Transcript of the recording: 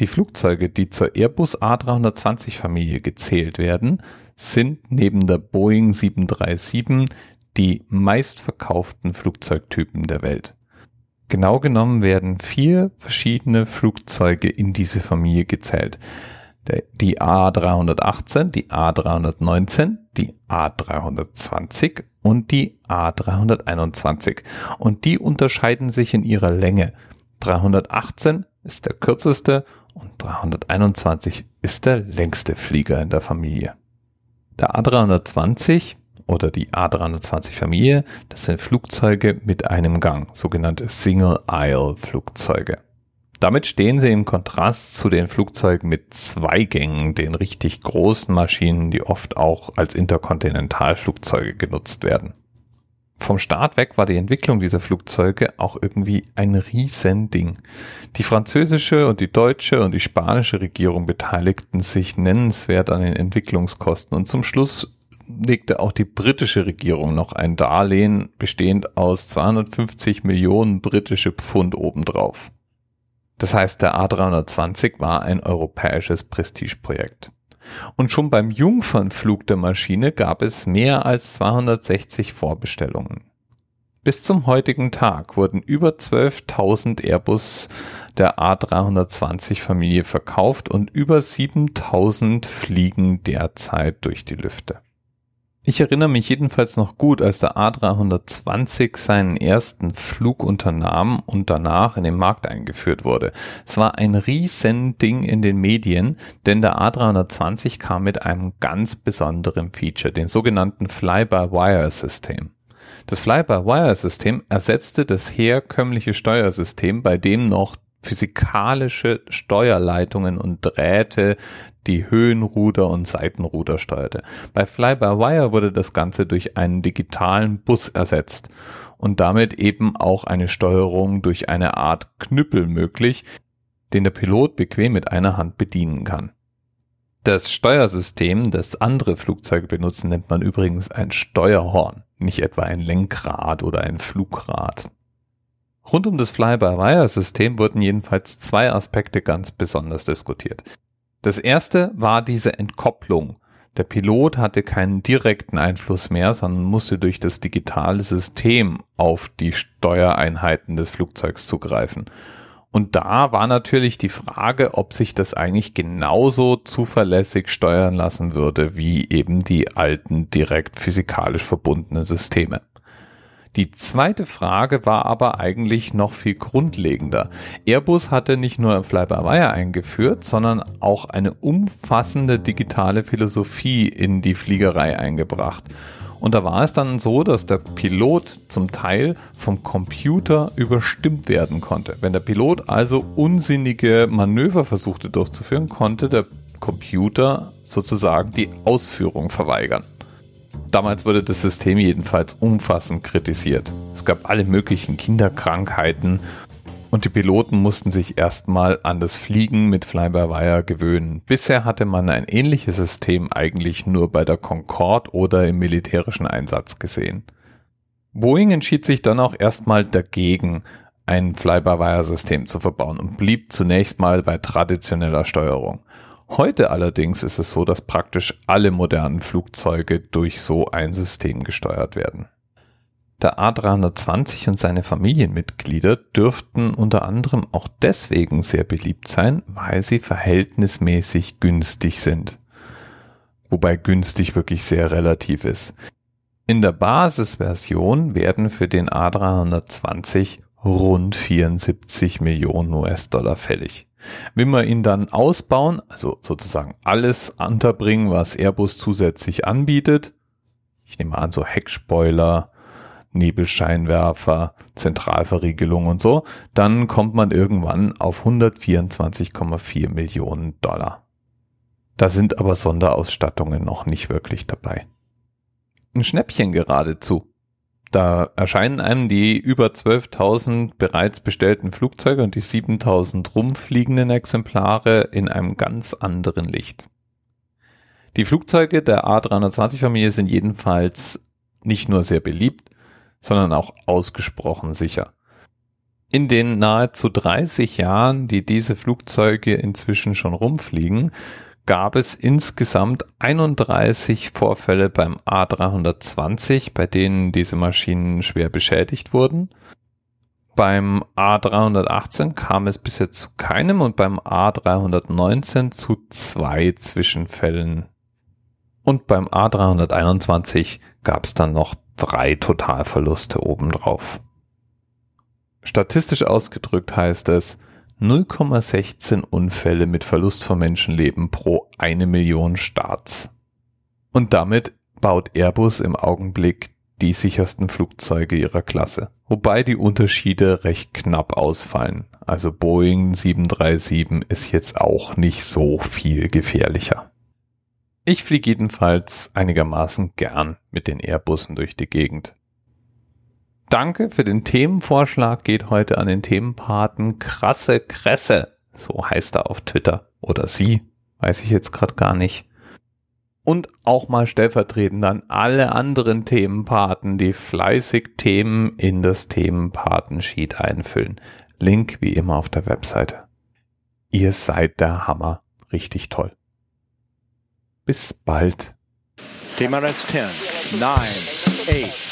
Die Flugzeuge, die zur Airbus A320 Familie gezählt werden, sind neben der Boeing 737 die meistverkauften Flugzeugtypen der Welt. Genau genommen werden vier verschiedene Flugzeuge in diese Familie gezählt. Die A318, die A319, die A320 und die A321. Und die unterscheiden sich in ihrer Länge. 318 ist der kürzeste und 321 ist der längste Flieger in der Familie. Der A320 oder die A320 Familie, das sind Flugzeuge mit einem Gang, sogenannte Single-Aisle-Flugzeuge. Damit stehen sie im Kontrast zu den Flugzeugen mit zwei Gängen, den richtig großen Maschinen, die oft auch als Interkontinentalflugzeuge genutzt werden. Vom Start weg war die Entwicklung dieser Flugzeuge auch irgendwie ein Riesending. Die französische und die deutsche und die spanische Regierung beteiligten sich nennenswert an den Entwicklungskosten und zum Schluss legte auch die britische Regierung noch ein Darlehen bestehend aus 250 Millionen britische Pfund obendrauf. Das heißt, der A320 war ein europäisches Prestigeprojekt. Und schon beim Jungfernflug der Maschine gab es mehr als 260 Vorbestellungen. Bis zum heutigen Tag wurden über 12.000 Airbus der A320 Familie verkauft und über 7.000 fliegen derzeit durch die Lüfte. Ich erinnere mich jedenfalls noch gut, als der A320 seinen ersten Flug unternahm und danach in den Markt eingeführt wurde. Es war ein Riesending in den Medien, denn der A320 kam mit einem ganz besonderen Feature, den sogenannten Fly-by-Wire-System. Das Fly-by-Wire-System ersetzte das herkömmliche Steuersystem, bei dem noch physikalische Steuerleitungen und Drähte die Höhenruder und Seitenruder steuerte. Bei Fly-by-Wire wurde das Ganze durch einen digitalen Bus ersetzt und damit eben auch eine Steuerung durch eine Art Knüppel möglich, den der Pilot bequem mit einer Hand bedienen kann. Das Steuersystem, das andere Flugzeuge benutzen, nennt man übrigens ein Steuerhorn, nicht etwa ein Lenkrad oder ein Flugrad. Rund um das Fly-by-Wire-System wurden jedenfalls zwei Aspekte ganz besonders diskutiert. Das erste war diese Entkopplung. Der Pilot hatte keinen direkten Einfluss mehr, sondern musste durch das digitale System auf die Steuereinheiten des Flugzeugs zugreifen. Und da war natürlich die Frage, ob sich das eigentlich genauso zuverlässig steuern lassen würde wie eben die alten direkt physikalisch verbundenen Systeme. Die zweite Frage war aber eigentlich noch viel grundlegender. Airbus hatte nicht nur Fly-by-Wire eingeführt, sondern auch eine umfassende digitale Philosophie in die Fliegerei eingebracht. Und da war es dann so, dass der Pilot zum Teil vom Computer überstimmt werden konnte. Wenn der Pilot also unsinnige Manöver versuchte durchzuführen, konnte der Computer sozusagen die Ausführung verweigern. Damals wurde das System jedenfalls umfassend kritisiert. Es gab alle möglichen Kinderkrankheiten und die Piloten mussten sich erstmal an das Fliegen mit Fly-by-Wire gewöhnen. Bisher hatte man ein ähnliches System eigentlich nur bei der Concorde oder im militärischen Einsatz gesehen. Boeing entschied sich dann auch erstmal dagegen, ein Fly-by-Wire-System zu verbauen und blieb zunächst mal bei traditioneller Steuerung. Heute allerdings ist es so, dass praktisch alle modernen Flugzeuge durch so ein System gesteuert werden. Der A320 und seine Familienmitglieder dürften unter anderem auch deswegen sehr beliebt sein, weil sie verhältnismäßig günstig sind. Wobei günstig wirklich sehr relativ ist. In der Basisversion werden für den A320 rund 74 Millionen US-Dollar fällig. Will man ihn dann ausbauen, also sozusagen alles unterbringen, was Airbus zusätzlich anbietet, ich nehme an, so Heckspoiler, Nebelscheinwerfer, Zentralverriegelung und so, dann kommt man irgendwann auf 124,4 Millionen Dollar. Da sind aber Sonderausstattungen noch nicht wirklich dabei. Ein Schnäppchen geradezu. Da erscheinen einem die über 12.000 bereits bestellten Flugzeuge und die 7.000 rumfliegenden Exemplare in einem ganz anderen Licht. Die Flugzeuge der A320-Familie sind jedenfalls nicht nur sehr beliebt, sondern auch ausgesprochen sicher. In den nahezu 30 Jahren, die diese Flugzeuge inzwischen schon rumfliegen, gab es insgesamt 31 Vorfälle beim A320, bei denen diese Maschinen schwer beschädigt wurden. Beim A318 kam es bisher zu keinem und beim A319 zu zwei Zwischenfällen. Und beim A321 gab es dann noch drei Totalverluste obendrauf. Statistisch ausgedrückt heißt es 0,16 Unfälle mit Verlust von Menschenleben pro eine Million Starts. Und damit baut Airbus im Augenblick die sichersten Flugzeuge ihrer Klasse. Wobei die Unterschiede recht knapp ausfallen. Also Boeing 737 ist jetzt auch nicht so viel gefährlicher. Ich fliege jedenfalls einigermaßen gern mit den Airbussen durch die Gegend. Danke für den Themenvorschlag geht heute an den Themenpaten Krasse Kresse. So heißt er auf Twitter. Oder sie. Weiß ich jetzt gerade gar nicht. Und auch mal stellvertretend an alle anderen Themenpaten, die fleißig Themen in das Themenpatensheet einfüllen. Link wie immer auf der Webseite. Ihr seid der Hammer. Richtig toll. Bis bald. TMRS 10, 9, 8,